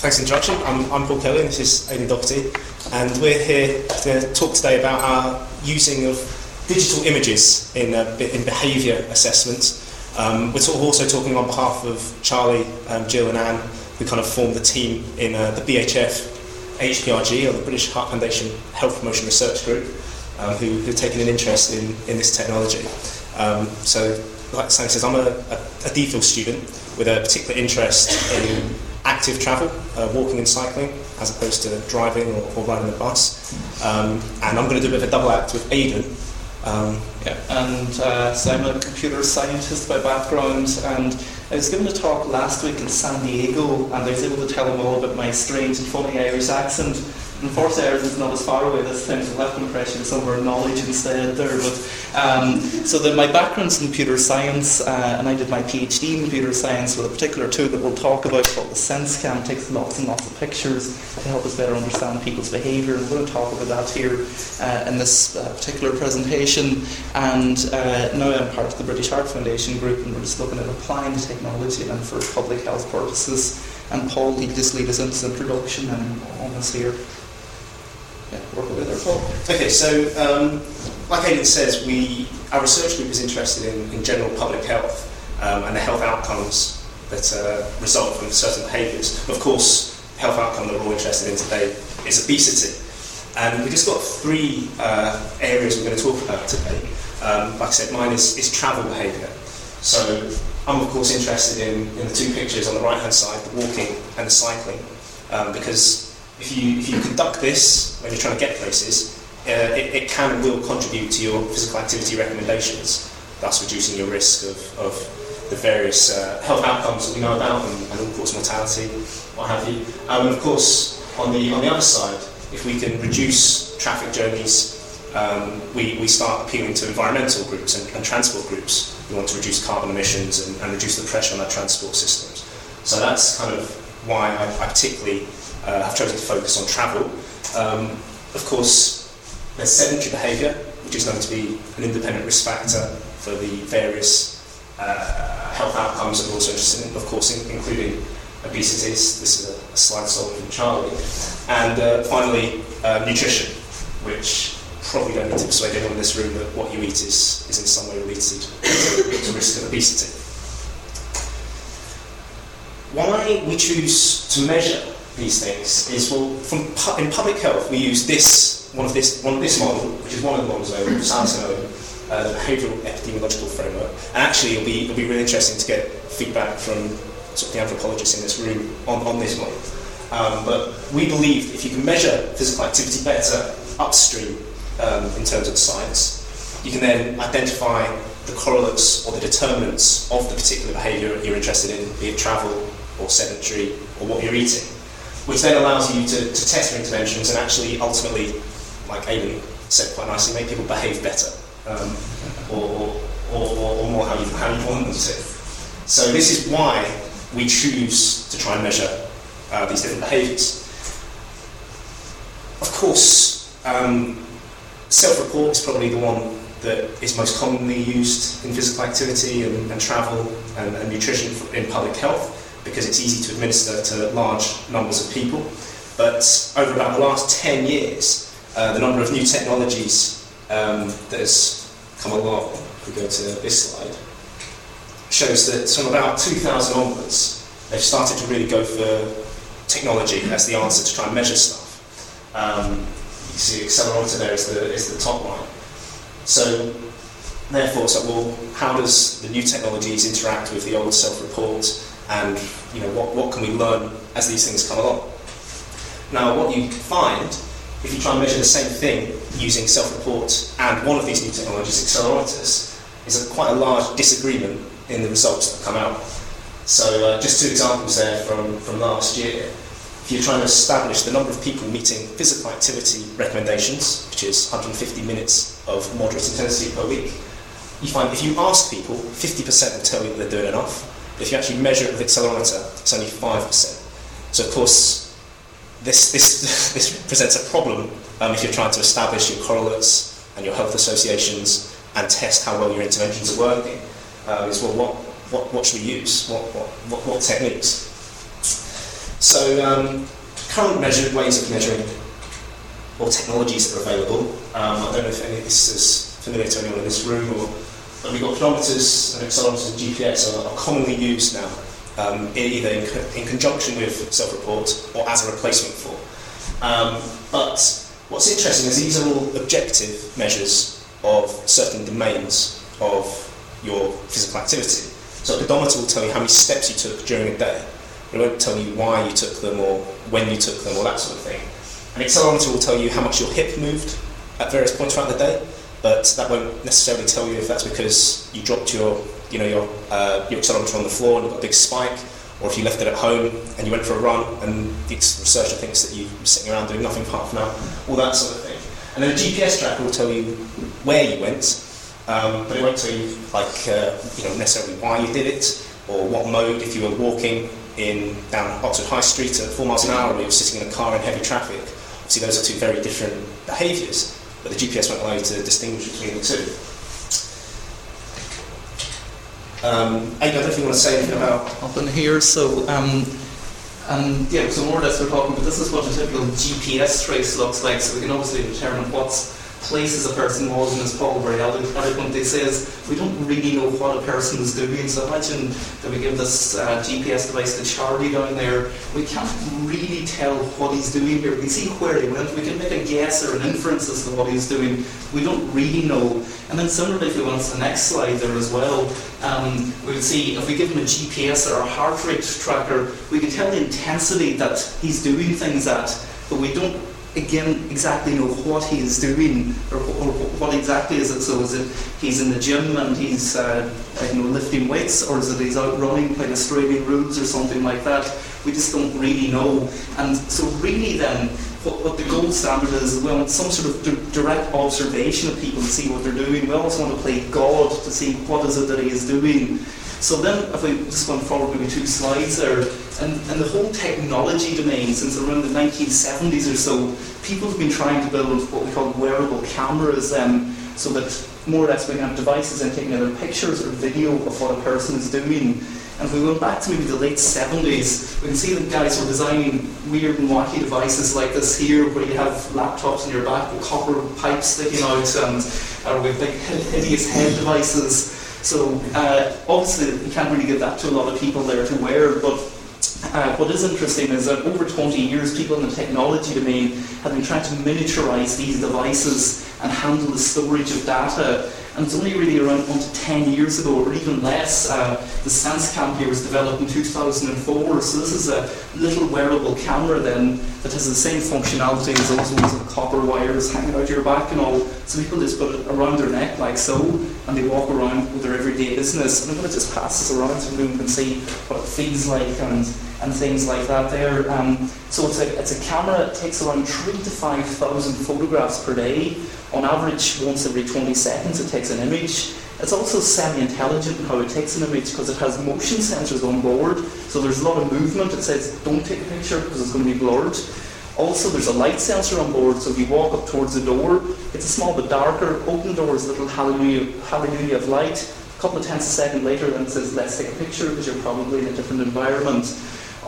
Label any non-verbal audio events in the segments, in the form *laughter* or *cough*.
thanks for introduction. I'm, I'm Paul Kelly, and this is Aidan Doherty, and we're here to talk today about our using of digital images in, uh, in behaviour assessments. Um, we're also talking on behalf of Charlie, um, Jill, and Anne, who kind of formed the team in uh, the BHF HPRG, or the British Heart Foundation Health Promotion Research Group, um, who, who've taken an interest in, in this technology. Um, so, like Sam says, I'm a, a, a student with a particular interest in active travel, uh, walking and cycling, as opposed to driving or, or riding the bus. Um, and I'm going to do a bit of a double act with Aidan. Um, yeah, and uh, so I'm a computer scientist by background, and I was given a talk last week in San Diego, and I was able to tell them all about my strange and funny Irish accent Unfortunately, errors is not as far away this time, so left impression of our knowledge instead there. But um, so then my background's in computer science, uh, and I did my PhD in computer science with a particular tool that we'll talk about called the SenseCam. It takes lots and lots of pictures to help us better understand people's behaviour, and we're going to talk about that here uh, in this uh, particular presentation. And uh, now I'm part of the British Heart Foundation group, and we're just looking at applying the technology and for public health purposes. And Paul, he just lead us into the introduction and on us here yeah. Okay, so um, like Aidan says, we our research group is interested in, in general public health um, and the health outcomes that uh, result from certain behaviours. Of course, health outcome that we're all interested in today is obesity. And we just got three uh, areas we're going to talk about today. Um, like I said, mine is, is travel behaviour. So I'm of course interested in, in the two pictures on the right hand side, the walking and the cycling, um, because if you, if you conduct this when you're trying to get places, uh, it, it can and will contribute to your physical activity recommendations, thus reducing your risk of, of the various uh, health outcomes that we know about and, and all-cause mortality, what have you. Um, and of course, on the, on the other side, if we can reduce traffic journeys, um, we, we start appealing to environmental groups and, and transport groups. We want to reduce carbon emissions and, and reduce the pressure on our transport systems. So that's kind of why I, I particularly uh, have chosen to focus on travel. Um, of course, there's sedentary behaviour, which is known to be an independent risk factor for the various uh, health outcomes that we're also interested in, of course, in, including obesity. This is a, a slide stolen from Charlie. And uh, finally, uh, nutrition, which probably don't need to persuade anyone in this room that what you eat is, is in some way related to risk of obesity. Why we choose to measure these things is well, from pu- in public health we use this one of this one of this model, which is one of the models over Samson uh, the behavioural epidemiological framework. And actually, it'll be it'll be really interesting to get feedback from sort of the anthropologists in this room on, on this model. Um, but we believe if you can measure physical activity better upstream um, in terms of the science, you can then identify the correlates or the determinants of the particular behaviour you're interested in, be it travel or sedentary or what you're eating which then allows you to, to test interventions and actually ultimately, like Aidan said quite nicely, make people behave better um, or, or, or, or, more how you, how you want them to. So this is why we choose to try and measure uh, these different behaviours. Of course, um, self-report is probably the one that is most commonly used in physical activity and, and travel and, and nutrition in public health because it's easy to administer to large numbers of people. But over about the last 10 years, uh, the number of new technologies um, that has come along, if we go to this slide, shows that from about 2000 onwards, they've started to really go for technology as the answer to try and measure stuff. Um, you see accelerometer there is the, is the top line. So therefore, so well, how does the new technologies interact with the old self-report? And you know what, what can we learn as these things come along. Now, what you find if you try and measure the same thing using self-report and one of these new technologies, accelerometers, is a, quite a large disagreement in the results that come out. So, uh, just two examples there from, from last year. If you're trying to establish the number of people meeting physical activity recommendations, which is 150 minutes of moderate intensity per week, you find if you ask people, 50% will tell you they're doing enough, if you actually measure it with accelerometer, it's only 5%. So of course, this, this, *laughs* this presents a problem um, if you're trying to establish your correlates and your health associations and test how well your interventions are working. Um, is well, what, what, what should we use? What, what, what, what techniques? So, um, current measured ways of measuring, or technologies that are available. Um, I don't know if any of this is familiar to anyone in this room, or but we've got pedometers and accelerometers and GPS are, are commonly used now, um, either in, in conjunction with self-report or as a replacement for. Um, but what's interesting is these are all objective measures of certain domains of your physical activity. So a pedometer will tell you how many steps you took during a day. It won't tell you why you took them or when you took them or that sort of thing. An accelerometer will tell you how much your hip moved at various points throughout the day, but that won't necessarily tell you if that's because you dropped your, you know, your, uh, your accelerometer on the floor and got a big spike, or if you left it at home and you went for a run and the researcher thinks that you were sitting around doing nothing for half an hour, all that sort of thing. And then a GPS tracker will tell you where you went, um, but it won't tell you like uh, you know necessarily why you did it or what mode. If you were walking in down Oxford High Street at four miles an hour, or you were sitting in a car in heavy traffic. See, those are two very different behaviours, but the GPS won't allow you to distinguish between the two. Um, I don't know if you want to say anything about up in here. So, um, and yeah, so more or less we're talking, but this is what a typical GPS trace looks like. So we can obviously determine what's places a person was in his Paul very eloquent. They says we don't really know what a person is doing. So imagine that we give this uh, GPS device to Charlie down there. We can't really tell what he's doing here. We can see where he went. We can make a guess or an inference as to what he's doing. We don't really know. And then similarly, if we went to the next slide there as well, um, we would see if we give him a GPS or a heart rate tracker, we can tell the intensity that he's doing things at, but we don't again exactly know what he is doing or, or, what exactly is it. So is it he's in the gym and he's uh, you know lifting weights, or is it he's out running playing Australian rules or something like that? We just don't really know. And so really then. What, what the gold standard is, we want some sort of d- direct observation of people to see what they're doing. We also want to play God to see what is it that he is doing. So then, if we just going forward maybe two slides there, and, and the whole technology domain since around the 1970s or so, people have been trying to build what we call wearable cameras, um, so that more or less we can have devices and taking either pictures or video of what a person is doing. And if we went back to maybe the late 70s, we can see that guys were designing weird and wacky devices like this here, where you have laptops in your back with copper pipes sticking out, and or with big hideous head devices. So uh, obviously you can't really give that to a lot of people there to wear, but uh, what is interesting is that over 20 years, people in the technology domain have been trying to miniaturize these devices and handle the storage of data. And it's only really around one to 10 years ago, or even less, uh, the SenseCam here was developed in 2004. So this is a little wearable camera then that has the same functionality as those ones with copper wires hanging out your back and all. So people just put it around their neck like so, and they walk around with their everyday business. And I'm going to just pass this around so everyone can see what it feels like and and things like that there. Um, so it's a, it's a camera, that takes around 3 to 5,000 photographs per day. On average, once every 20 seconds, it takes an image. It's also semi-intelligent in how it takes an image because it has motion sensors on board. So there's a lot of movement. It says, don't take a picture because it's going to be blurred. Also, there's a light sensor on board, so if you walk up towards the door, it's a small bit darker. Open door is a little hallelujah, hallelujah of light. A couple of tenths a second later, then it says, let's take a picture because you're probably in a different environment.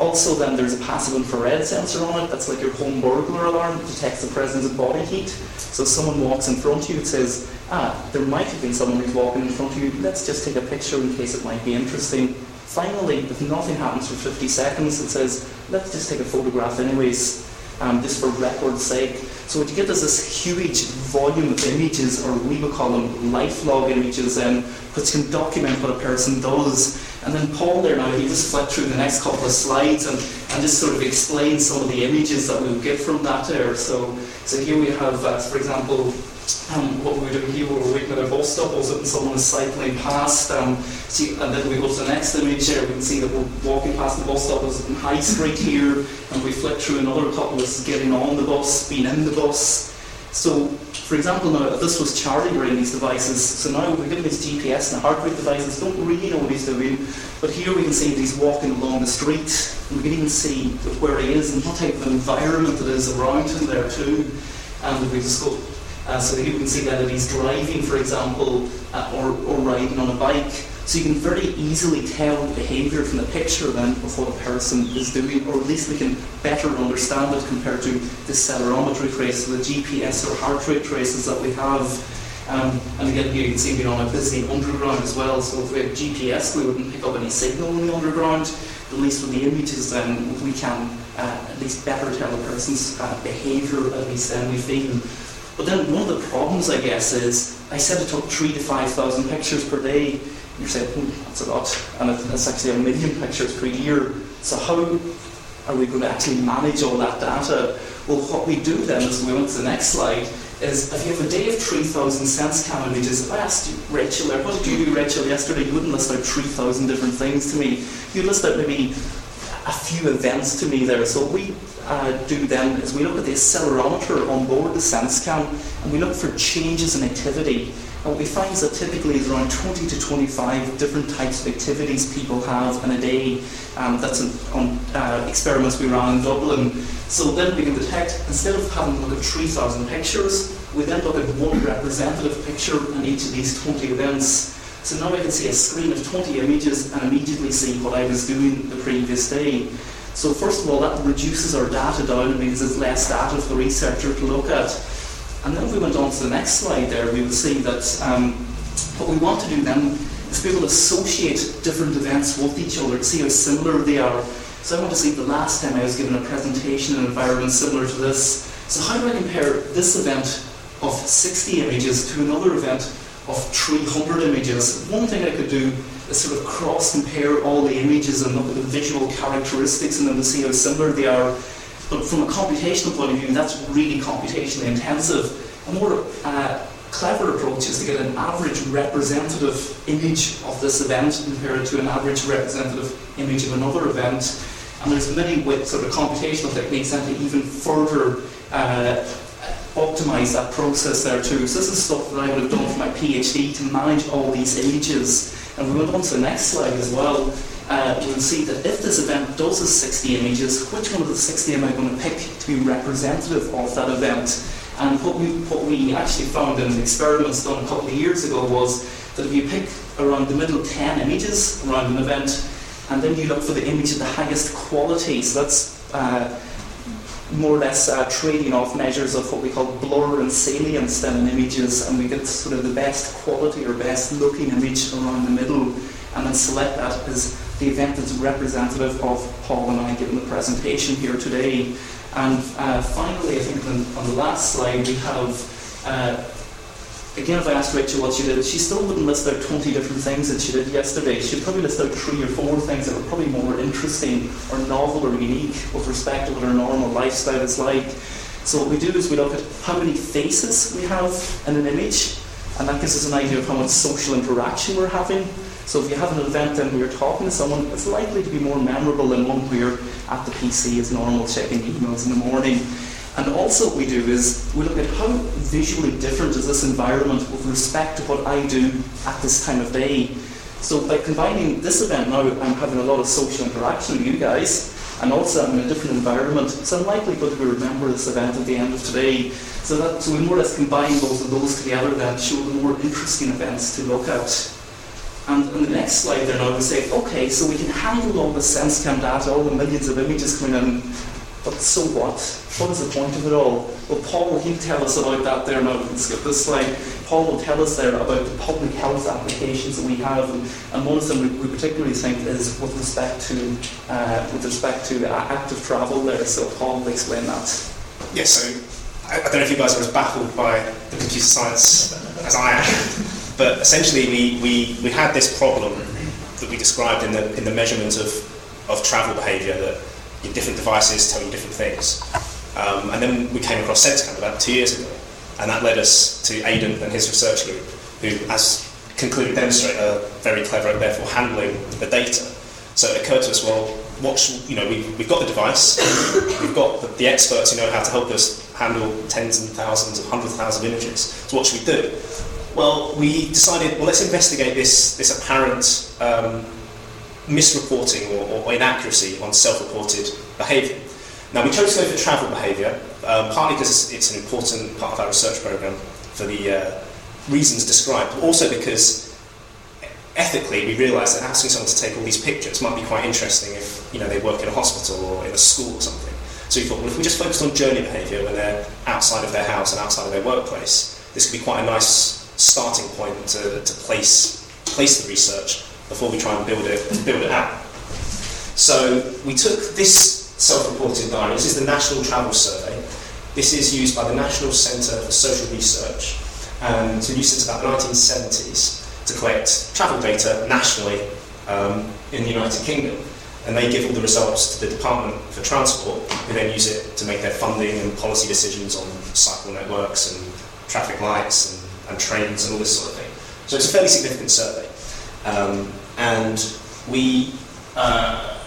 Also, then there's a passive infrared sensor on it. That's like your home burglar alarm. that detects the presence of body heat. So if someone walks in front of you, it says, ah, there might have been someone who's walking in front of you. Let's just take a picture in case it might be interesting. Finally, if nothing happens for 50 seconds, it says, let's just take a photograph anyways, um, just for record's sake. So what you get is this huge volume of images, or we would call them life log images, um, which can document what a person does. And then Paul there now, he just flip through the next couple of slides and, and just sort of explain some of the images that we'll get from that there. So, so here we have, uh, for example, um, what we were doing here, we were waiting at a bus stop, was it, and someone is cycling past. Um, see, and then we go to the next image here, we can see that we're walking past the bus stop, was in High Street here, and we flip through another couple is getting on the bus, being in the bus. So, for example, now this was Charlie wearing these devices. So now we're giving his GPS and heart rate devices. Don't really know what he's doing, but here we can see he's walking along the street, we can even see where he is and what type of environment it is around him there too. And we just go. Uh, so here we can see that he's driving, for example, uh, or, or riding on a bike. So you can very easily tell the behaviour from the picture then of what a person is doing, or at least we can better understand it compared to the accelerometry traces, the GPS or heart rate traces that we have. Um, and again, here you can see we're on a busy underground as well, so if we had GPS, we wouldn't pick up any signal in the underground. At least with the images, then we can uh, at least better tell a person's uh, behaviour, at least then we feel. But then one of the problems, I guess, is I said it took three to five thousand pictures per day you're saying, hmm, that's a lot, and it's actually a million pictures per year. So how are we going to actually manage all that data? Well, what we do then, as we went to the next slide, is if you have a day of 3,000 SenseCam images, if I asked you, Rachel, there, what did you do, Rachel, yesterday? You wouldn't list out 3,000 different things to me. You'd list out maybe a few events to me there. So what we uh, do then is we look at the accelerometer on board the SenseCam and we look for changes in activity. And what we find is that typically there's around 20 to 25 different types of activities people have in a day. Um, that's on uh, experiments we ran in Dublin. So then we can detect, instead of having to look at 3,000 pictures, we then look at one representative picture in each of these 20 events. So now I can see a screen of 20 images and immediately see what I was doing the previous day. So first of all, that reduces our data down because there's less data for the researcher to look at. And then if we went on to the next slide there, we would see that um, what we want to do then is be able to associate different events with each other to see how similar they are. So I want to see the last time I was given a presentation in an environment similar to this. So how do I compare this event of 60 images to another event of 300 images? One thing I could do is sort of cross compare all the images and look at the visual characteristics in them to see how similar they are. But from a computational point of view, that's really computationally intensive. A more uh, clever approach is to get an average representative image of this event compared to an average representative image of another event. And there's many with sort of computational techniques that can even further uh, optimize that process there too. So this is stuff that I would have done for my PhD to manage all these images. And we went on to the next slide as well uh, you'll see that if this event does the 60 images, which one of the 60 am I going to pick to be representative of that event? And what we, what we actually found in experiments done a couple of years ago was that if you pick around the middle 10 images around an event, and then you look for the image of the highest quality, so that's uh, more or less uh, trading off measures of what we call blur and salience then in images, and we get sort of the best quality or best looking image around the middle, and then select that as the event that's representative of Paul and I giving the presentation here today. And uh, finally, I think on, on, the last slide, we have, uh, again, if I asked Rachel what she did, she still wouldn't list out 20 different things that she did yesterday. She'd probably list out three or four things that were probably more interesting or novel or unique with respect to what her normal lifestyle is like. So what we do is we look at how many faces we have in an image, and that gives us an idea of how much social interaction we're having. So if you have an event and we're talking to someone, it's likely to be more memorable than one where you're at the PC as normal, checking emails in the morning. And also what we do is we look at how visually different is this environment with respect to what I do at this time of day. So by combining this event now, I'm having a lot of social interaction with you guys, and also I'm in a different environment, so I'm we remember this event at the end of today. So that so we more or less combine both of those together then show the more interesting events to look at. And on the next slide there now we say, okay, so we can handle all the SenseCam data, all the millions of images coming in, but so what? What is the point of it all? Well, Paul, will tell us about that there now? We can skip this slide. Paul will tell us there about the public health applications that we have, and, and one of them we, particularly think is with respect to uh, with respect to active travel there. So Paul will explain that. Yes. so I, I don't know if you guys are as baffled by the computer science as I am. But essentially, we, we, we had this problem that we described in the, in the measurement of, of travel behaviour that your different devices tell you different things. Um, and then we came across SenseCam about two years ago, and that led us to Aidan and his research group, who, as concluded, demonstrate are very clever at therefore handling the data. So it occurred to us, well, what should, you know, we, we've got the device, we've got the, the, experts who know how to help us handle tens and thousands of hundreds of thousands of images. So what should we do? Well, we decided, well, let's investigate this, this apparent um, misreporting or, or, inaccuracy on self-reported behaviour. Now, we chose to go for travel behaviour, um, partly because it's an important part of our research programme for the uh, reasons described, but also because ethically, we realised that asking someone to take all these pictures might be quite interesting if you know they work in a hospital or in a school or something. So we thought, well, if we just focused on journey behaviour when they're outside of their house and outside of their workplace, this could be quite a nice starting point to, to place place the research before we try and build it build it out. So we took this self-reported diary. This is the National Travel Survey. This is used by the National Centre for Social Research, and it's been used since about the 1970s to collect travel data nationally um, in the United Kingdom. And they give all the results to the Department for Transport, who then use it to make their funding and policy decisions on cycle networks and traffic lights and, and trains and all this sort of thing. So it's a fairly significant survey. Um, and we, uh,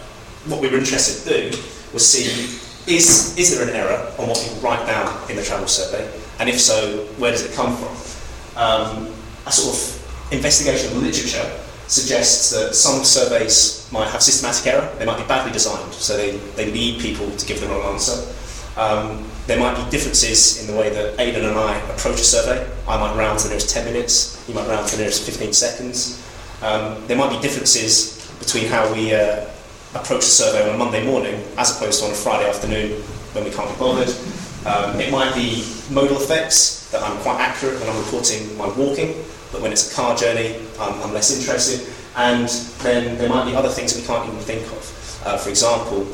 what we were interested to do was see is, is there an error on what people write down in the travel survey? And if so, where does it come from? Um, a sort of investigation of the literature suggests that some surveys might have systematic error, they might be badly designed, so they, they lead people to give the wrong answer. Um, there might be differences in the way that Aidan and I approach a survey. I might round to the nearest 10 minutes, you might round to the nearest 15 seconds. Um, there might be differences between how we uh, approach a survey on a Monday morning as opposed to on a Friday afternoon when we can't be bothered. Um, it might be modal effects that I'm quite accurate when I'm reporting my walking, but when it's a car journey, I'm, I'm less interested. And then there might be other things that we can't even think of. Uh, for example,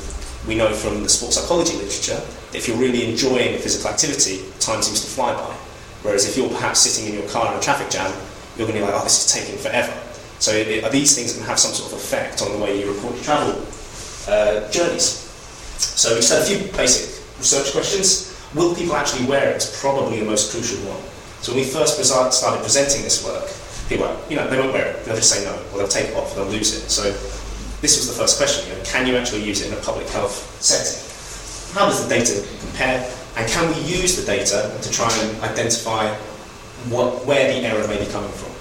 we know from the sports psychology literature that if you're really enjoying physical activity, time seems to fly by. Whereas if you're perhaps sitting in your car in a traffic jam, you're going to be like, oh, this is taking forever. So it, are these things can have some sort of effect on the way you report your travel uh, journeys? So we just had a few basic research questions. Will people actually wear it? It's probably the most crucial one. So when we first started presenting this work, people you know, they won't wear it. They'll just say no, or they'll take it off, or they'll lose it. So this was the first question, you know, can you actually use it in a public health setting? How does the data compare? And can we use the data to try and identify what, where the error may be coming from?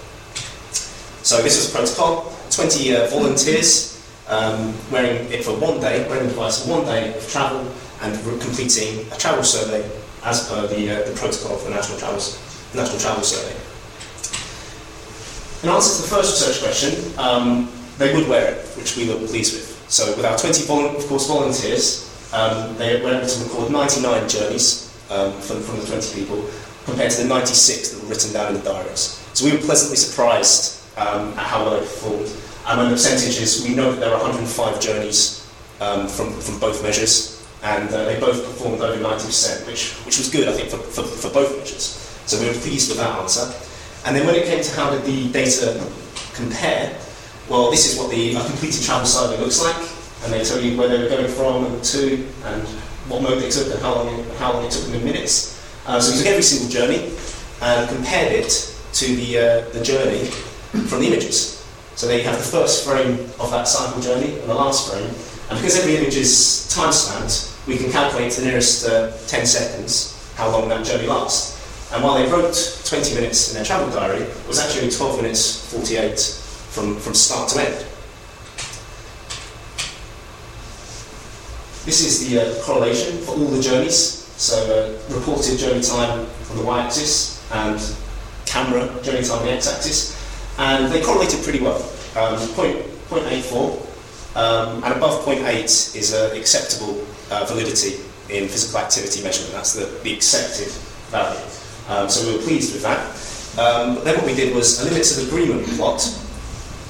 So this was a protocol, 20 uh, volunteers um, wearing it for one day, wearing the device for one day of travel and completing a travel survey as per the, uh, the protocol for the National, Travels, National Travel Survey. In answer to the first research question, um, they would wear it, which we were pleased with. So with our 20, of course, volunteers, um, they were able to record 99 journeys um, from, from the 20 people, compared to the 96 that were written down in the diaries. So we were pleasantly surprised um, at how well they performed. And on the percentages, we know that there are 105 journeys um, from, from both measures, and uh, they both performed over 90%, which, which was good, I think, for, for, for both measures. So we were pleased with that answer. And then when it came to how did the data compare, well, this is what the completed travel survey looks like, and they tell you where they were going from and to, and what mode they took, and how long it, how long it took them in minutes. Uh, so we took every single journey and compared it to the, uh, the journey from the images. So they have the first frame of that cycle journey and the last frame, and because every image is time stamped, we can calculate the nearest uh, 10 seconds how long that journey lasts. And while they wrote 20 minutes in their travel diary, it was actually 12 minutes 48 from, from start to end. This is the uh, correlation for all the journeys. So uh, reported journey time on the y-axis and camera journey time on the x-axis. And they correlated pretty well. Um, point, 0.84 um, and above 0.8 is an acceptable uh, validity in physical activity measurement. That's the, the accepted value. Um, so we were pleased with that. Um, but then what we did was a limits of agreement plot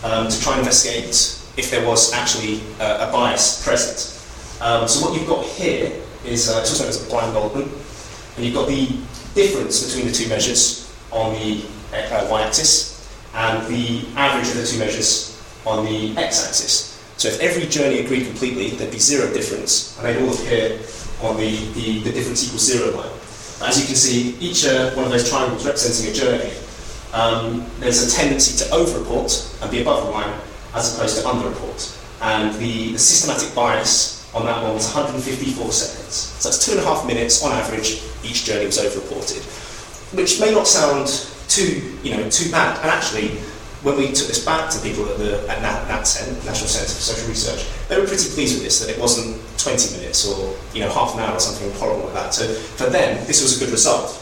um, to try and investigate if there was actually uh, a bias present. Um, so what you've got here is uh, it's also known as a Bland-Altman, and you've got the difference between the two measures on the uh, y-axis and the average of the two measures on the x-axis. So if every journey agreed completely, there'd be zero difference, and they'd all appear on the, the, the difference equals zero line. As you can see, each uh, one of those triangles representing a journey, um, there's a tendency to over-report and be above the line as opposed to under-report. And the, the systematic bias on that one was 154 seconds. So that's two and a half minutes on average, each journey was over-reported. Which may not sound too, you know, too bad. And actually, when we took this back to people at, the, at NatCen, National Centre for Social Research, they were pretty pleased with this, that it wasn't 20 minutes or you know half an hour or something horrible like that. So for them, this was a good result.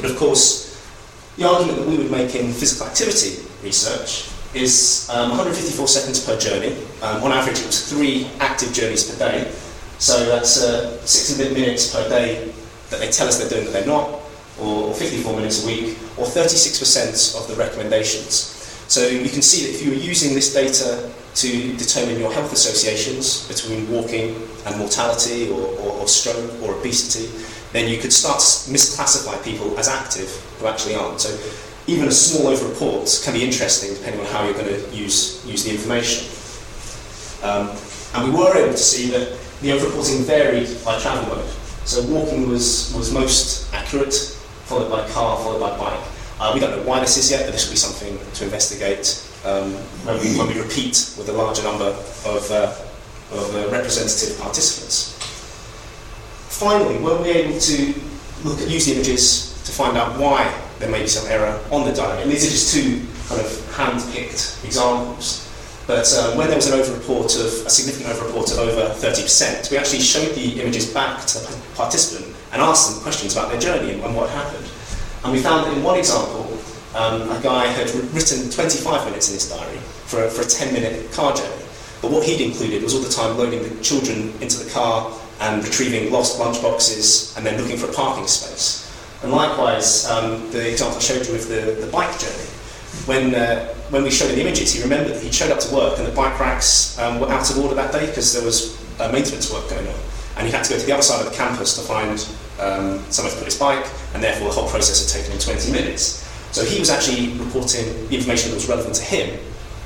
But of course, the argument that we would make in physical activity research is um, 154 seconds per journey. Um, on average, it was three active journeys per day. So that's uh, 60 minutes per day that they tell us they're doing that they're not, or 54 minutes a week, or 36% of the recommendations. So you can see that if you were using this data to determine your health associations between walking and mortality or, or, or stroke or obesity, then you could start to misclassify people as active who actually aren't. So even a small over-report can be interesting depending on how you're going to use, use the information. Um, and we were able to see that the over-reporting varied by travel mode. So walking was, was most accurate, followed by car, followed by bike. Uh, we don't know why this is yet, but this will be something to investigate um, when, we, when we repeat with a larger number of, uh, of uh, representative participants. Finally, were we able to look at, use the images to find out why there may be some error on the diagram? And these are just two kind of hand-picked examples. But um, when there was an over-report of a significant over-report of over 30%, we actually showed the images back to the participant and asked them questions about their journey and, what happened. And we found that in one example, um, a guy had written 25 minutes in his diary for a, for a 10-minute car journey. But what he'd included was all the time loading the children into the car and retrieving lost lunchboxes and then looking for a parking space. And likewise, um, the example I showed you with the, the bike journey, when, uh, when we showed him the images, he remembered that he showed up to work and the bike racks um, were out of order that day because there was uh, maintenance work going on. And he had to go to the other side of the campus to find um, somewhere to put his bike, and therefore the whole process had taken him 20 minutes. So he was actually reporting the information that was relevant to him,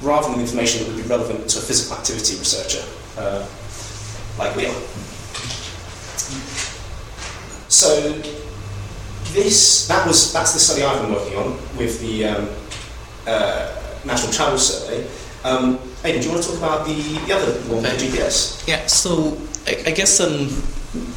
rather than the information that would be relevant to a physical activity researcher uh, like we are. So this, that was, that's the study I've been working on with the um, uh, National Travel Survey. Um, Aidan, do you want to talk about the, the other one, the GPS? Yeah, so I, I guess um,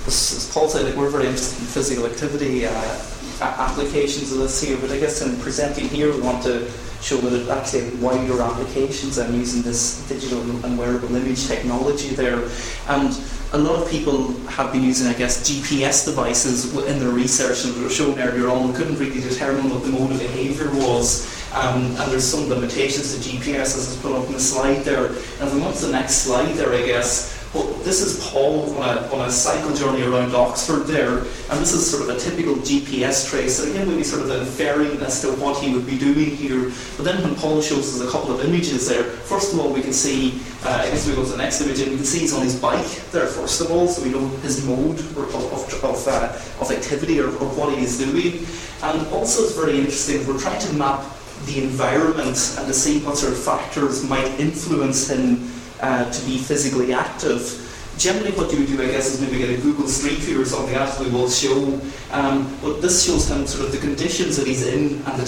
as Paul said, like, we're very interested in physical activity uh, applications of this here, but I guess in presenting here we want to show that it actually wider applications and using this digital and wearable image technology there. And a lot of people have been using, I guess, GPS devices in their research, and we were shown earlier on, we couldn't really determine what the mode of behaviour was. Um, and there's some limitations to GPS as is put up in the slide there. And if we want to the next slide there, I guess, well, this is Paul on a, on a cycle journey around Oxford there, and this is sort of a typical GPS trace. So again, we'd be sort of inferring as to what he would be doing here. But then when Paul shows us a couple of images there, first of all, we can see, uh, I guess we go to the next image, and we can see he's on his bike there, first of all, so we know his mode of, of, of, uh, of activity or, or what he is doing. And also it's very interesting, we're trying to map the environment and to see what sort of factors might influence him uh, to be physically active. Generally, what you would do, I guess, is maybe get a Google Street View or something else we will show. Um, but this shows him sort of the conditions that he's in and the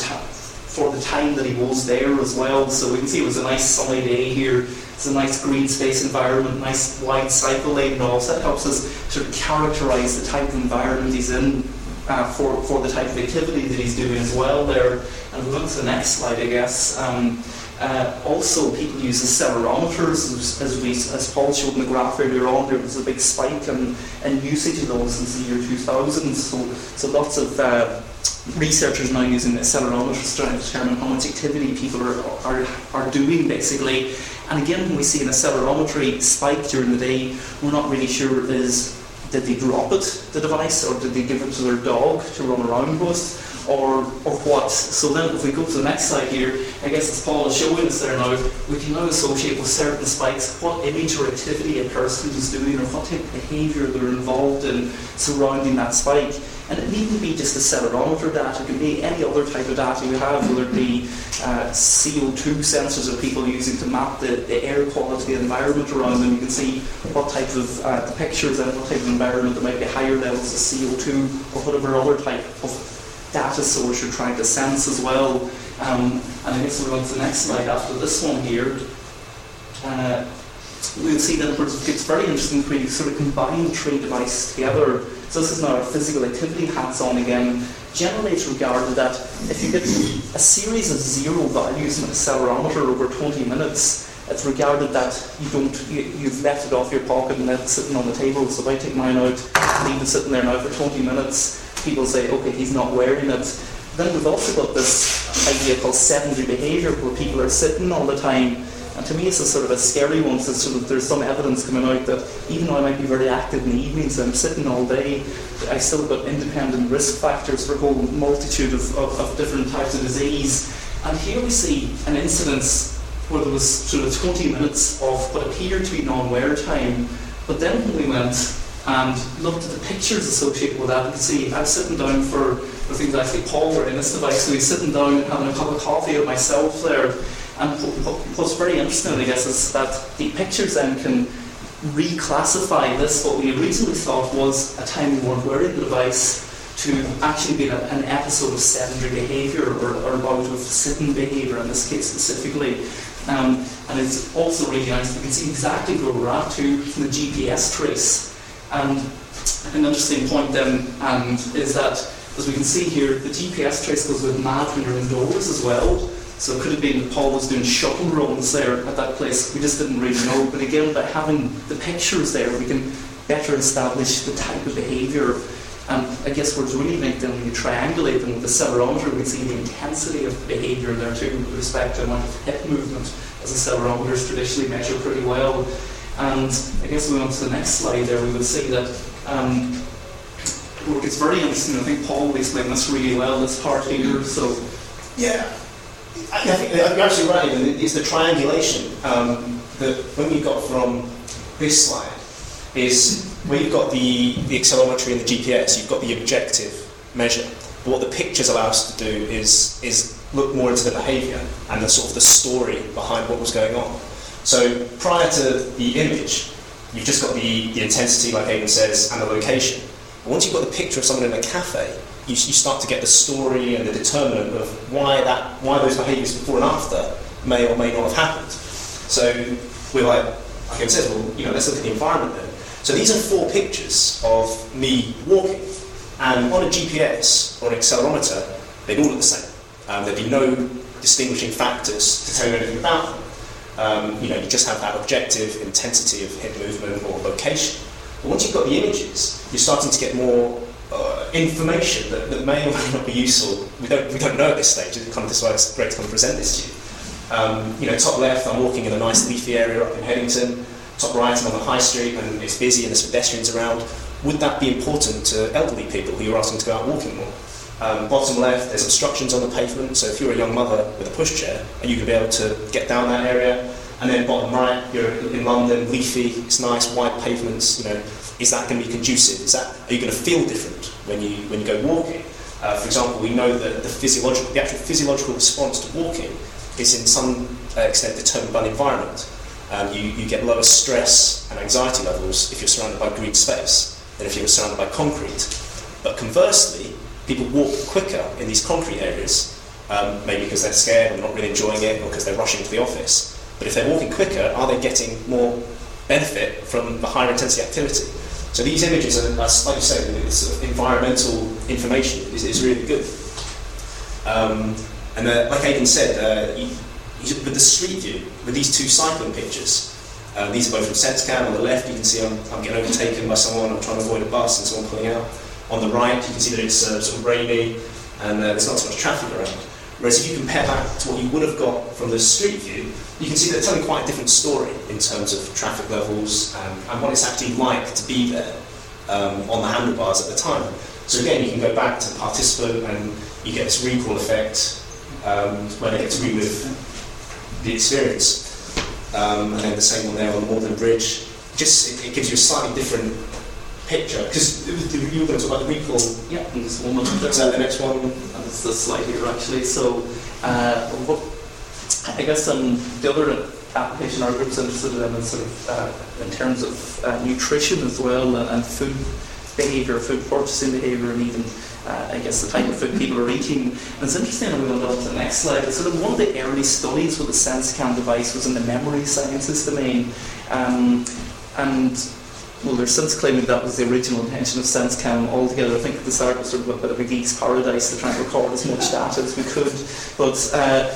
for the time that he was there as well. So we can see it was a nice sunny day here. It's a nice green space environment, nice wide cycle lane and all. So that helps us sort of characterise the type of environment he's in uh, for, for the type of activity that he's doing as well there. And we look to the next slide, I guess. Um, uh, also, people use accelerometers, as, as, we, as Paul showed in the graph earlier on. There was a big spike in, in usage of those since the year 2000. So, so lots of uh, researchers now using accelerometers to determine how much activity people are, are, are doing, basically. And again, when we see an accelerometry spike during the day, we're not really sure is did they drop it, the device, or did they give it to their dog to run around with? Or, or what. So then if we go to the next slide here, I guess as Paul is showing us there now, we can now associate with certain spikes what image or activity a person is doing or what type of behaviour they're involved in surrounding that spike. And it needn't be just the accelerometer data, it can be any other type of data you have, whether it be uh, CO2 sensors that people are using to map the, the air quality, the environment around them. You can see what type of uh, the pictures and what type of environment there might be higher levels of CO2 or whatever other type of data source you're trying to sense as well. Um, and I guess we'll go to the next slide after this one here. Uh, we'll see that it's very interesting when you sort of combine three devices together. So this is now our physical activity hats on again. Generally, it's regarded that if you get a series of zero values in an accelerometer over 20 minutes, it's regarded that you don't you, have left it off your pocket and it's sitting on the table. So if I take mine out, leave it sitting there now for 20 minutes, people say, okay, he's not wearing it. Then we've also got this idea called sedentary behaviour, where people are sitting all the time. And to me, it's a sort of a scary one. So sort of, there's some evidence coming out that even though I might be very active in the evenings, and I'm sitting all day, I still got independent risk factors for a whole multitude of, of, of different types of disease. And here we see an incidence where there was sort of 20 minutes of what appeared to be non-wear time. But then when we went and looked at the pictures associated with see I was sitting down for, for things actually Paul were in this device, so he's sitting down and having a cup of coffee with myself there. And what's very interesting, I guess, is that the pictures then can reclassify this, what we originally thought was a time we weren't wearing the device, to actually being an episode of sedentary behaviour or, or bout of sitting behaviour in this case specifically. Um, and it's also really nice, see exactly where we're at to from the GPS trace. And an interesting point then and is that, as we can see here, the GPS trace goes with mad when you're indoors as well. So it could have been that Paul was doing shuttle runs there at that place. We just didn't really know. But again, by having the pictures there, we can better establish the type of behaviour. And I guess what's really linked in when you triangulate them with the accelerometer, we see the intensity of behaviour there too with respect to amount of hip movement, as accelerometers traditionally measure pretty well. And I guess we went to the next slide there, we would see that um, it's very interesting. I think Paul will explain this really well, this part here. So, yeah. I think you're absolutely right. It's the triangulation um, that when we got from this slide is where you've got the, the accelerometry and the GPS, you've got the objective measure. But what the pictures allow us to do is, is look more into the behaviour and the sort of the story behind what was going on. So prior to the image, you've just got the, the intensity, like Aidan says, and the location. But once you've got the picture of someone in a cafe, you, you start to get the story and the determinant of why that why those behaviours before and after may or may not have happened. So we're like, like I said, well, you know, let's look at the environment then. So these are four pictures of me walking, and on a GPS or an accelerometer, they'd all look the same. Um, there'd be no distinguishing factors to tell you anything about them. Um, you know, you just have that objective intensity of hip movement or location. But once you've got the images, you're starting to get more uh, information that, that, may or may not be useful. We don't, we don't know at this stage. It's kind of this why it's great to come present this to you. Um, you know, top left, I'm walking in a nice leafy area up in Headington. Top right, I'm on the high street and it's busy and there's pedestrians around. Would that be important to elderly people who you're asking to go out walking more? Um, bottom left, there's obstructions on the pavement, so if you're a young mother with a pushchair, and you can be able to get down that area. And then bottom right, you're in London, leafy, it's nice, wide pavements, you know, is that going to be conducive? Is that, are you going to feel different when you, when you go walking? Uh, for example, we know that the physiological, the actual physiological response to walking is in some uh, extent determined by the environment. Um, you, you get lower stress and anxiety levels if you're surrounded by green space than if you're surrounded by concrete. But conversely, people walk quicker in these concrete areas, um, maybe because they're scared or not really enjoying it or because they're rushing to the office. But if they're walking quicker, are they getting more benefit from the higher intensity activity? So these images are, like you say, sort of environmental information is, is really good. Um, and uh, like Aidan said, uh, you, you, with the street view, with these two cycling pictures, uh, these are both from SenseCam. On the left, you can see I'm, I'm, getting overtaken by someone, I'm trying to avoid a bus and someone pulling out. On the right, you can see that it's uh, sort of rainy and uh, there's not so much traffic around. Whereas if you compare that to what you would have got from the street view, you can see they're telling quite a different story in terms of traffic levels and, and what it's actually like to be there um, on the handlebars at the time. So again, you can go back to participant and you get this recall effect um, where they get to relive the experience. Um, and then the same one there on the Magdalen Bridge. Just it, it gives you a slightly different picture because you were going to talk about the recall. Yeah, and this one. Is that the next one? And it's the slide here actually. So, uh, what I guess um, the other application our group's interested in is sort of uh, in terms of uh, nutrition as well and, and food behaviour, food purchasing behaviour, and even uh, I guess the type of food people are eating. And it's interesting, and we'll go on to the next slide. Sort of one of the early studies with the SenseCam device was in the memory sciences domain, um, and well, there's since claiming that was the original intention of SenseCam altogether. I think at the start was sort of a bit of a geek's paradise to try and record as much *laughs* data as we could. But uh,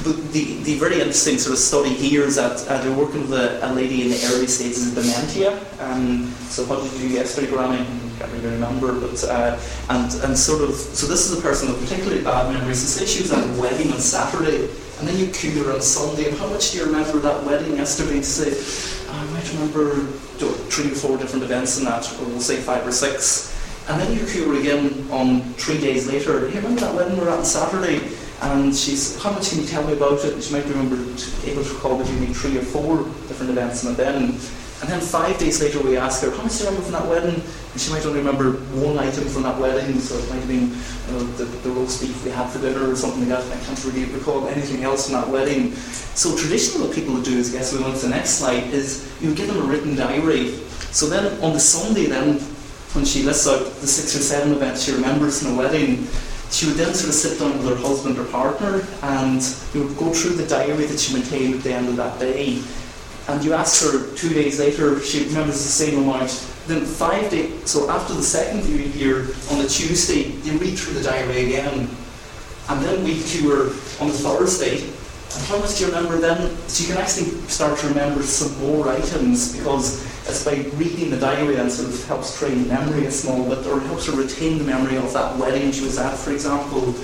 the, the, the very interesting sort of study here is that uh, they're working with a, a, lady in the early stages of dementia. Um, so what did you do yesterday, Granny? I can't really remember, but uh, and and sort of so this is a person with particularly bad memories. So say she was at a wedding on Saturday, and then you cue her on Sunday. And how much do you remember that wedding yesterday? To say, oh, I might remember three or four different events in that, or we'll say five or six. And then you her again on three days later. Hey, remember that wedding we were at on Saturday? And she's, how much can you tell me about it? And she might remember, able to recall between three or four different events And then. And then five days later, we ask her, how much do you remember from that wedding? And she might only remember one item from that wedding, so it might have been you know, the, the roast beef we had for dinner or something like that. I can't really recall anything else from that wedding. So traditionally, what people would do is, I guess we went to the next slide, is you give them a written diary. So then on the Sunday, then when she lists out the six or seven events she remembers from the wedding, she would then sort of sit down with her husband or partner and you would go through the diary that she maintained at the end of that day. And you ask her two days later, she remembers the same amount. Then five days, so after the second viewing here on the Tuesday, you read through the diary again. And then we cue her on the Thursday. And how much do you remember then? So you can actually start to remember some more items because it's by reading the diary and sort of helps train memory a small bit or helps her retain the memory of that wedding she was at, for example.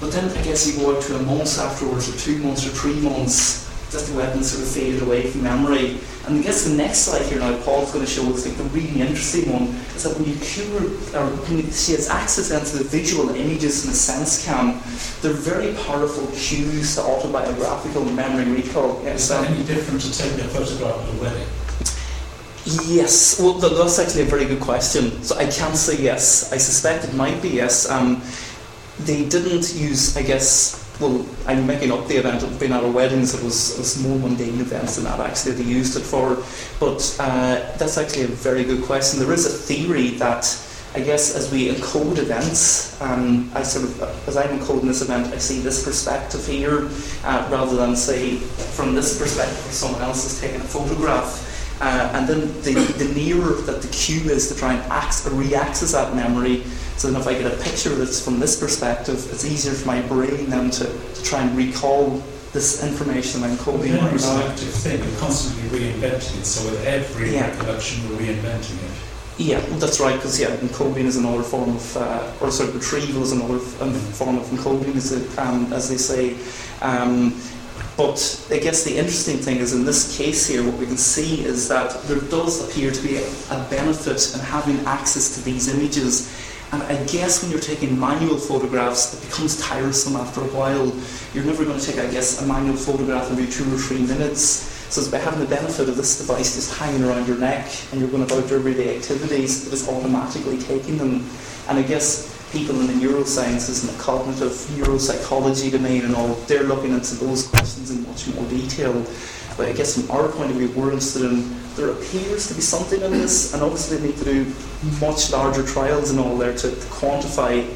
But then I guess you go out to a month afterwards, or two months, or three months, that the wedding sort of faded away from memory. And I guess the next slide here now, Paul's going to show us like the really interesting one, is that when you cure, or when she has access into the visual images in the SenseCam, they're very powerful cues to autobiographical memory recall. Yes, is that any different to taking a photograph at a wedding? Yes, well, that's actually a very good question. So I can't say yes. I suspect it might be yes. Um, they didn't use, I guess, well, I'm making up the event of being at a wedding, so it was, it was more mundane events than that actually they used it for. But uh, that's actually a very good question. There is a theory that I guess as we encode events, um, I sort of, as I'm encoding this event, I see this perspective here, uh, rather than say from this perspective, someone else is taking a photograph. Uh, and then the, the nearer that the cue is to try and access, re-access that memory, so then if I get a picture that's from this perspective, it's easier for my brain then to, to try and recall this information I'm coding. Memory is an active thing, you're constantly reinventing it, so with every yeah. recollection you're reinventing it. Yeah, that's right, because yeah, encoding is another form of, uh, or sort of retrieval is another um, form of encoding, as, it, um, as they say. Um, but I guess the interesting thing is in this case here, what we can see is that there does appear to be a benefit in having access to these images. And I guess when you're taking manual photographs, it becomes tiresome after a while. You're never going to take, I guess, a manual photograph every two or three minutes. So it's by having the benefit of this device just hanging around your neck and you're going about your everyday activities, it is automatically taking them. And I guess people in the neurosciences and the cognitive neuropsychology domain and all, they're looking into those questions in much more detail. But I guess from our point of view, we're interested in there appears to be something in this, and obviously they need to do much larger trials and all there to, to quantify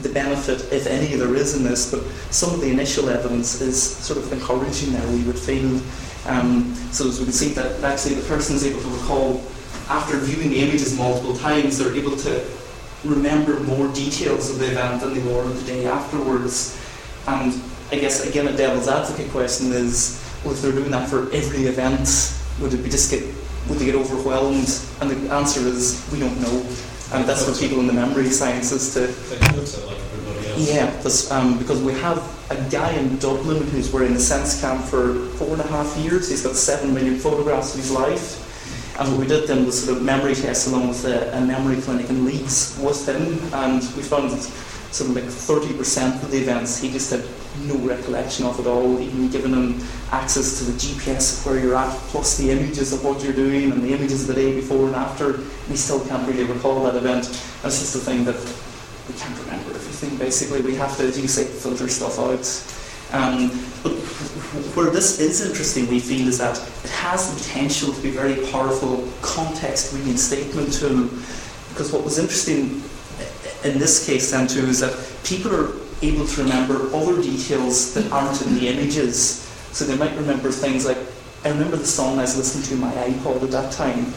the benefit, if any, there is in this. But some of the initial evidence is sort of encouraging there, we would feel. Um, so as we can see that actually the person is able to recall after viewing the images multiple times, they're able to remember more details of the event than they were on the day afterwards. And I guess again a devil's advocate question is, well, if they're doing that for every event, would it be just get would they get overwhelmed? And the answer is we don't know. And that's for people in the memory sciences to. Yeah, that's, um, because we have a guy in Dublin who's been in the SenseCam for four and a half years. He's got seven million photographs of his life. And what we did then was sort of memory tests along with a, a memory clinic in Leeds with him, and we found that of like 30% of the events he just had no recollection of at all, even giving him access to the GPS of where you're at, plus the images of what you're doing and the images of the day before and after, he still can't really recall that event. That's just the thing that we can't remember everything, basically. We have to, as you say, filter stuff out. Um, but where this is interesting, we feel, is that it has the potential to be very powerful context reinstatement tool. Because what was interesting in this case, then, too, is that people are able to remember other details that aren't in the images. So they might remember things like, I remember the song I was listening to my iPod at that time.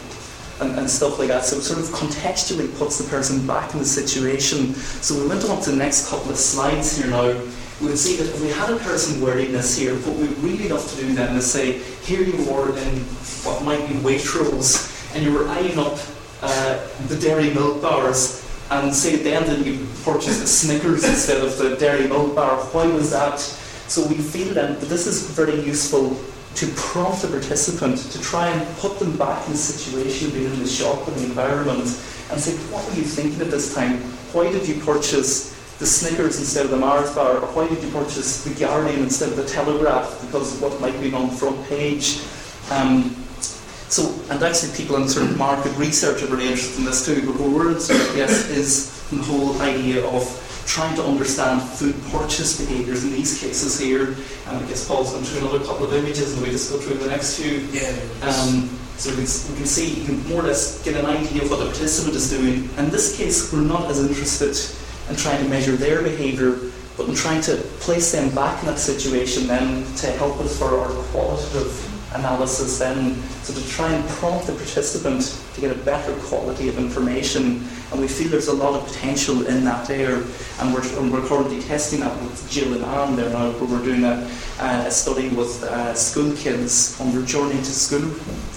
And, and, stuff like that. So it sort of contextually puts the person back in the situation. So we went on to the next couple of slides here now. we would see that if we had a person wearing this here, what we really love to do then is say, here you are in what might be Waitrose, and you were eyeing up uh, the dairy milk bars, and say at the end that you purchased the Snickers *laughs* instead of the dairy milk bar. Why was that? So we feel then that this is very useful to prompt the participant to try and put them back in the situation, being in the shop and the environment, and say, what were you thinking at this time? Why did you purchase the Snickers instead of the Mars bar? Or why did you purchase the Guardian instead of the Telegraph because of what might be on the front page? Um, so, and actually people in sort of market research are very interested in this too, but what we're interested in, yes, is the whole idea of trying to understand food purchase behaviours in these cases here. And I guess Paul's going through another couple of images and we just go through the next few. Yeah. Um, so we can, we can see, you can more or less get an idea of what the participant is doing. In this case, we're not as interested in trying to measure their behaviour, but in trying to place them back in that situation then to help us for our qualitative analysis then, so to try and prompt the participant to get a better quality of information. And we feel there's a lot of potential in that there, and we're, and we're currently testing that with Jill and Anne there now, where we're doing a, a study with uh, school kids on their journey to school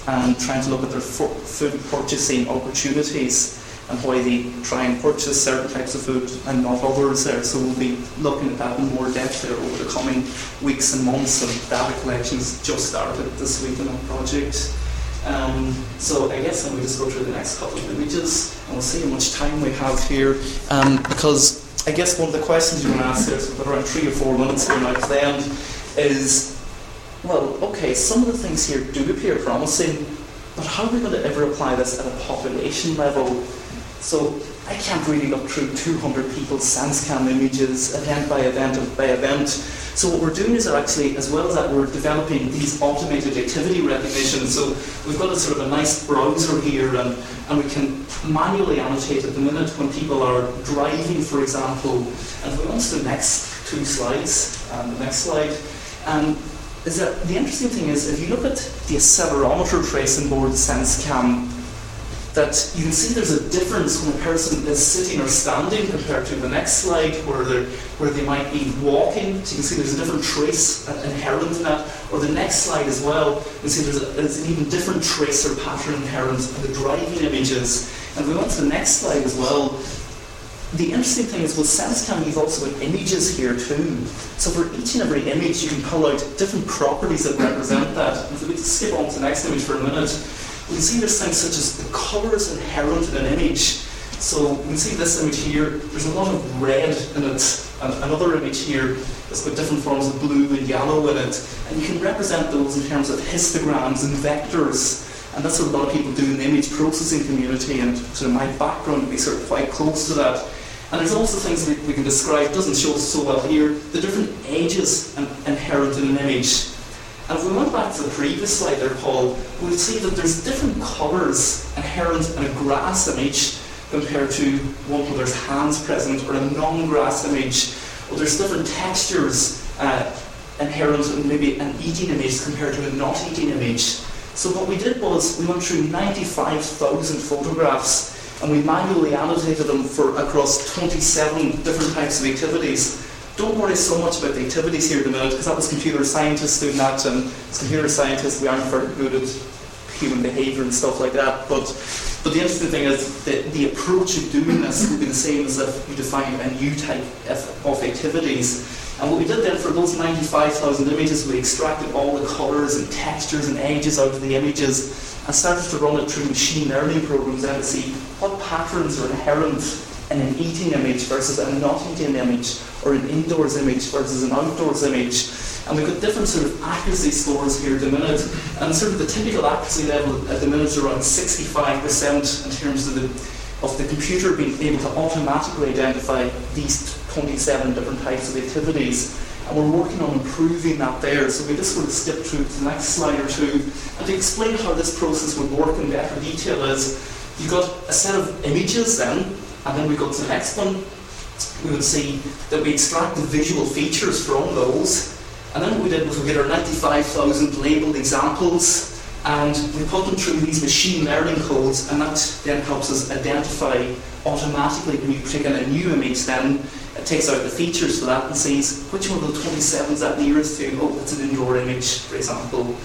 and trying to look at their food purchasing opportunities and why they try and purchase certain types of food and not others there. So we'll be looking at that in more depth there over the coming weeks and months and data collections just started this week in our project. Um, so I guess going to just go through the next couple of images and we'll see how much time we have here um, because I guess one of the questions you're going to ask there, so around three or four minutes here now to the end, is well, okay, some of the things here do appear promising, but how are we going to ever apply this at a population level? So I can't really look through 200 people's SenseCam images, event by event by event. So what we're doing is actually, as well as that, we're developing these automated activity recognition. So we've got a sort of a nice browser here, and, and we can manually annotate at the minute when people are driving, for example. And if we want the next two slides, and the next slide, um, is that the interesting thing is if you look at the accelerometer tracing board SenseCam that you can see there's a difference when a person is sitting or standing compared to the next slide where, they where they might be walking. So you can see there's a different trace inherent in that. Or the next slide as well, you can see there's, a, there's an even different trace or pattern inherent in the driving images. And we went to the next slide as well. The interesting thing is with SenseCam you've also got images here too. So for each and every image you can pull out different properties that represent that. And if we skip on to the next image for a minute, we can see there's things such as the colours inherent in an image. So we can see this image here, there's a lot of red in it, and another image here that's got different forms of blue and yellow in it. And you can represent those in terms of histograms and vectors. And that's what a lot of people do in the image processing community, and sort of my background would be sort of quite close to that. And there's also things we, we can describe, doesn't show so well here, the different ages inherent in an image. And if we went back to the previous slide there, Paul, we'll see that there's different colours inherent in a grass image compared to one where there's hands present or a non-grass image. Or there's different textures uh, inherent in maybe an eating image compared to a not eating image. So what we did was we went through 95,000 photographs and we manually annotated them for across 27 different types of activities don't worry so much about the activities here at the minute, because that was computer scientists doing that, and as computer scientists, we aren't very good at human behaviour and stuff like that. But but the interesting thing is that the approach of doing this would be the same as if you define a new type of activities. And what we did then for those 95,000 images, we extracted all the colours and textures and edges out of the images and started to run it through machine learning programs then to see what patterns are inherent an eating image versus a not eating image or an indoors image versus an outdoors image. And we've got different sort of accuracy scores here at the minute, and sort of the typical accuracy level at the minute is around 65% in terms of the of the computer being able to automatically identify these 27 different types of activities. And we're working on improving that there. So we just sort of skip through to the next slide or two. And to explain how this process would work in better detail is you've got a set of images then, and then we go to the next one, we would see that we extract the visual features from those, and then what we did was we get our 95,000 labelled examples, and we put them through these machine learning codes, and that then helps us identify automatically, when you click on a new image, then it takes out the features for that and sees which one of the 27 is that nearest to. Oh, that's an indoor image, for example.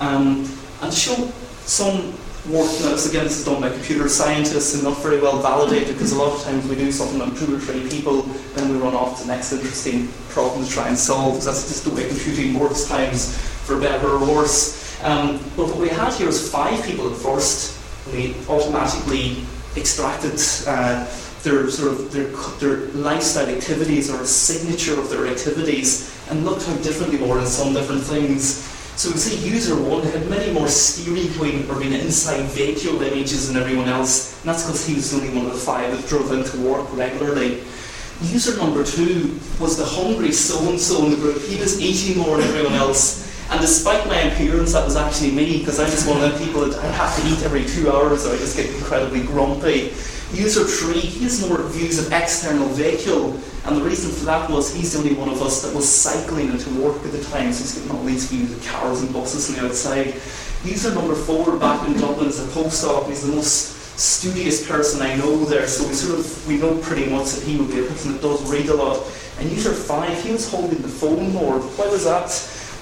Um, and show some work, now this again, this is done by computer scientists and not very well validated because a lot of times we do something on two or three people, then we run off to the next interesting problem to try and solve. That's just the way computing works times, for better or worse. Um, but what we had here was five people at first. We automatically extracted uh, their sort of their, their lifestyle activities or a signature of their activities and looked how different they were in some different things. So we see user one had many more steering wheel or being inside vehicle images than everyone else, and that's because he was the only one of the five that drove into work regularly. User number two was the hungry so-and-so in the group. He was eating more than everyone else. And despite my appearance, that was actually me, because I'm just one of the people that I have to eat every two hours or I just get incredibly grumpy. User 3, he has more views of external vehicle, and the reason for that was he's the only one of us that was cycling into work at the time, so he's getting all these views of cars and buses on the outside. User number 4 back in Dublin is a postdoc, he's the most studious person I know there, so we sort of we know pretty much that he would be a person that does read a lot. And user 5, he was holding the phone more. Why was that?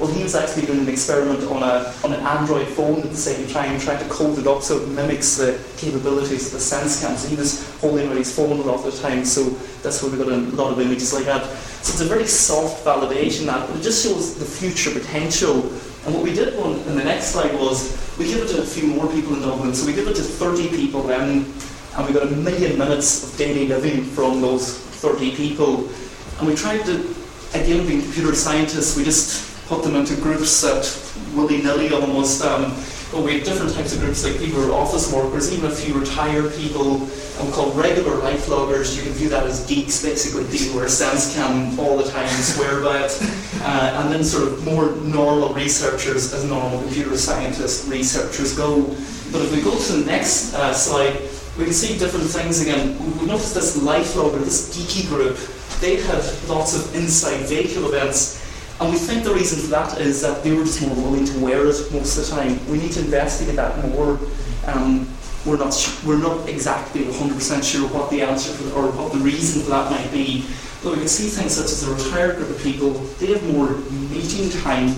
Well, he was actually doing an experiment on, a, on an Android phone at the same time, trying to code it up so it mimics the capabilities of the SenseCam. So he was holding his phone a lot of the time, so that's where we got a lot of images like that. So it's a very soft validation that, but it just shows the future potential. And what we did on, in the next slide was we gave it to a few more people in Dublin. So we give it to 30 people then, and we got a million minutes of daily living from those 30 people. And we tried to, again, being computer scientists, we just put them into groups that willy-nilly almost. Um, but we have different types of groups, like people who are office workers, even a few retired people, and we call regular life loggers. You can view that as geeks, basically people who are SenseCam all the time and swear by it. *laughs* Uh, and then sort of more normal researchers, as normal computer scientist researchers go. But if we go to the next uh, slide, we can see different things again. We notice this life logger, this geeky group, they had lots of inside vehicle events and we think the reason for that is that they were just more willing to wear it most of the time. We need to investigate that more. Um, we're not we're not exactly 100% sure what the answer for, or what the reason for that might be. But we can see things such as a retired group of people, they have more meeting time.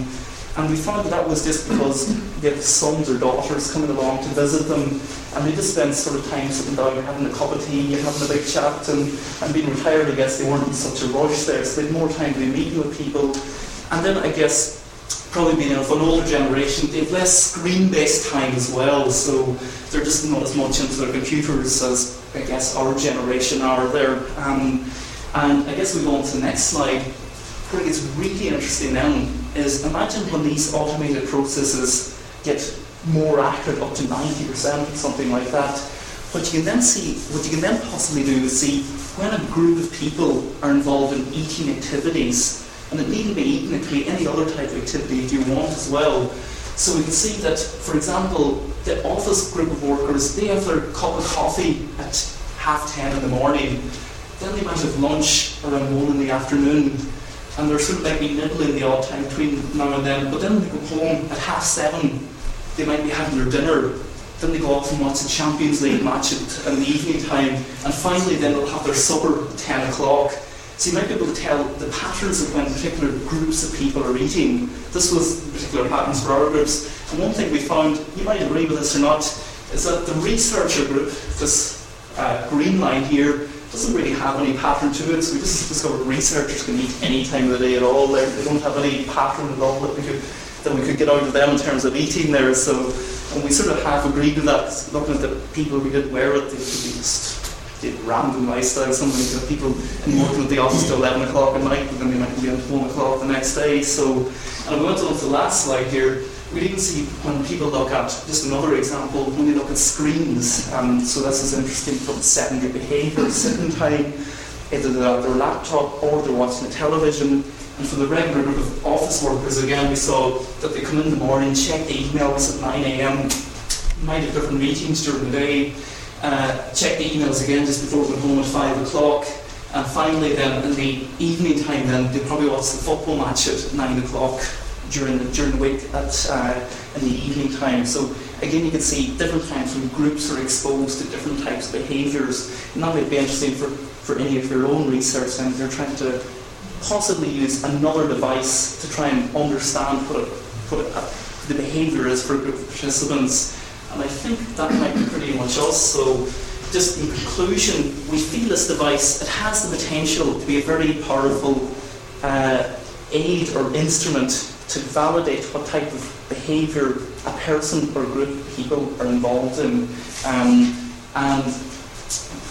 And we found that that was just because *laughs* they have sons or daughters coming along to visit them, and they just spend sort of time sitting down, having a cup of tea, having a big chat, and, and being retired, I guess they weren't in such a rush there, so they had more time to be meeting with people. And then I guess probably being of an older generation, they've less screen-based time as well, so they're just not as much into their computers as I guess our generation are there. Um, and I guess we go on to the next slide. It gets really interesting now is imagine when these automated processes get more accurate, up to 90% or something like that. What you can then see, what you can then possibly do is see when a group of people are involved in eating activities and it needn't be eaten, it could be any other type of activity you want as well. So we can see that, for example, the office group of workers, they have their cup of coffee at half ten in the morning, then they might have lunch around one in the afternoon, and they're sort of like nibbling the odd time between now and then, but then they go home at half seven, they might be having their dinner, then they go off and watch the Champions League match in the evening time, and finally then they'll have their supper at 10 o'clock. So you might be able to tell the patterns of when particular groups of people are eating. This was particular patterns for our groups. And one thing we found, you might agree with this or not, is that the researcher group, this uh, green line here, doesn't really have any pattern to it. So we just discovered researchers can eat any time of the day at all. They're, they do not have any pattern at all that we could that we could get out of them in terms of eating there. So, and we sort of half agreed with that. Looking at the people who did wear it, they could be just random lifestyle. Some of the people in working at the office till 11 o'clock at night, but then they might be on 1 o'clock the next day. So, and we went on to the last slide here. We even see when people look at, just another example, when they look at screens. Um, so this is interesting from secondary behaviour, sitting time, either they're at their laptop or they're watching the television. And for the regular group of office workers, again, we saw that they come in the morning, check the emails at 9 a.m., might have different meetings during the day, uh, check the emails again just before going home at five o'clock. And finally, then in the evening time, then they probably watch the football match at nine o'clock during the during the week at uh, in the evening time. So again, you can see different types of groups are exposed to different types of behaviours. And that might be interesting for, for any of your own research and you're trying to possibly use another device to try and understand what, it, what it, the behaviour is for a group of participants. And I think that might be pretty much us. So just in conclusion, we feel this device, it has the potential to be a very powerful uh, aid or instrument to validate what type of behaviour a person or group of people are involved in. Um, and,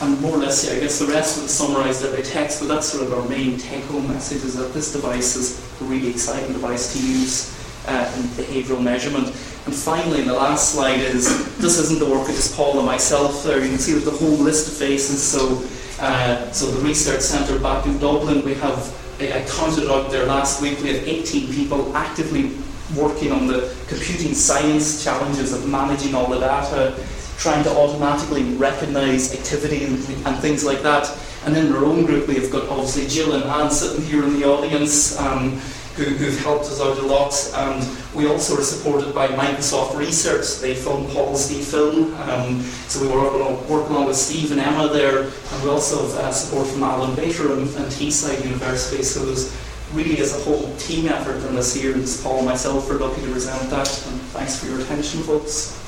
and more or less, yeah, I guess the rest would summarise it by text, but that's sort of our main take-home message is that this device is a really exciting device to use uh, in behavioural measurement. And finally, the last slide is this isn't the work of just Paul and myself. There, you can see there's a whole list of faces. So, uh, so the research centre back in Dublin, we have I counted out there last week. We have 18 people actively working on the computing science challenges of managing all the data, trying to automatically recognise activity and, and, things like that. And in our own group, we've got obviously Jill and Anne sitting here in the audience. Um, who, have helped us out a lot. And we also are supported by Microsoft Research. They fund Policy Film. Um, so we were working along with Steve and Emma there. And we also have uh, support from Alan Batterham and, and Teesside University. So there's really as a whole team effort in this here. And Paul and myself are lucky to present that. And thanks for your attention, folks.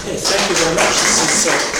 Okay, thank you very much. Uh,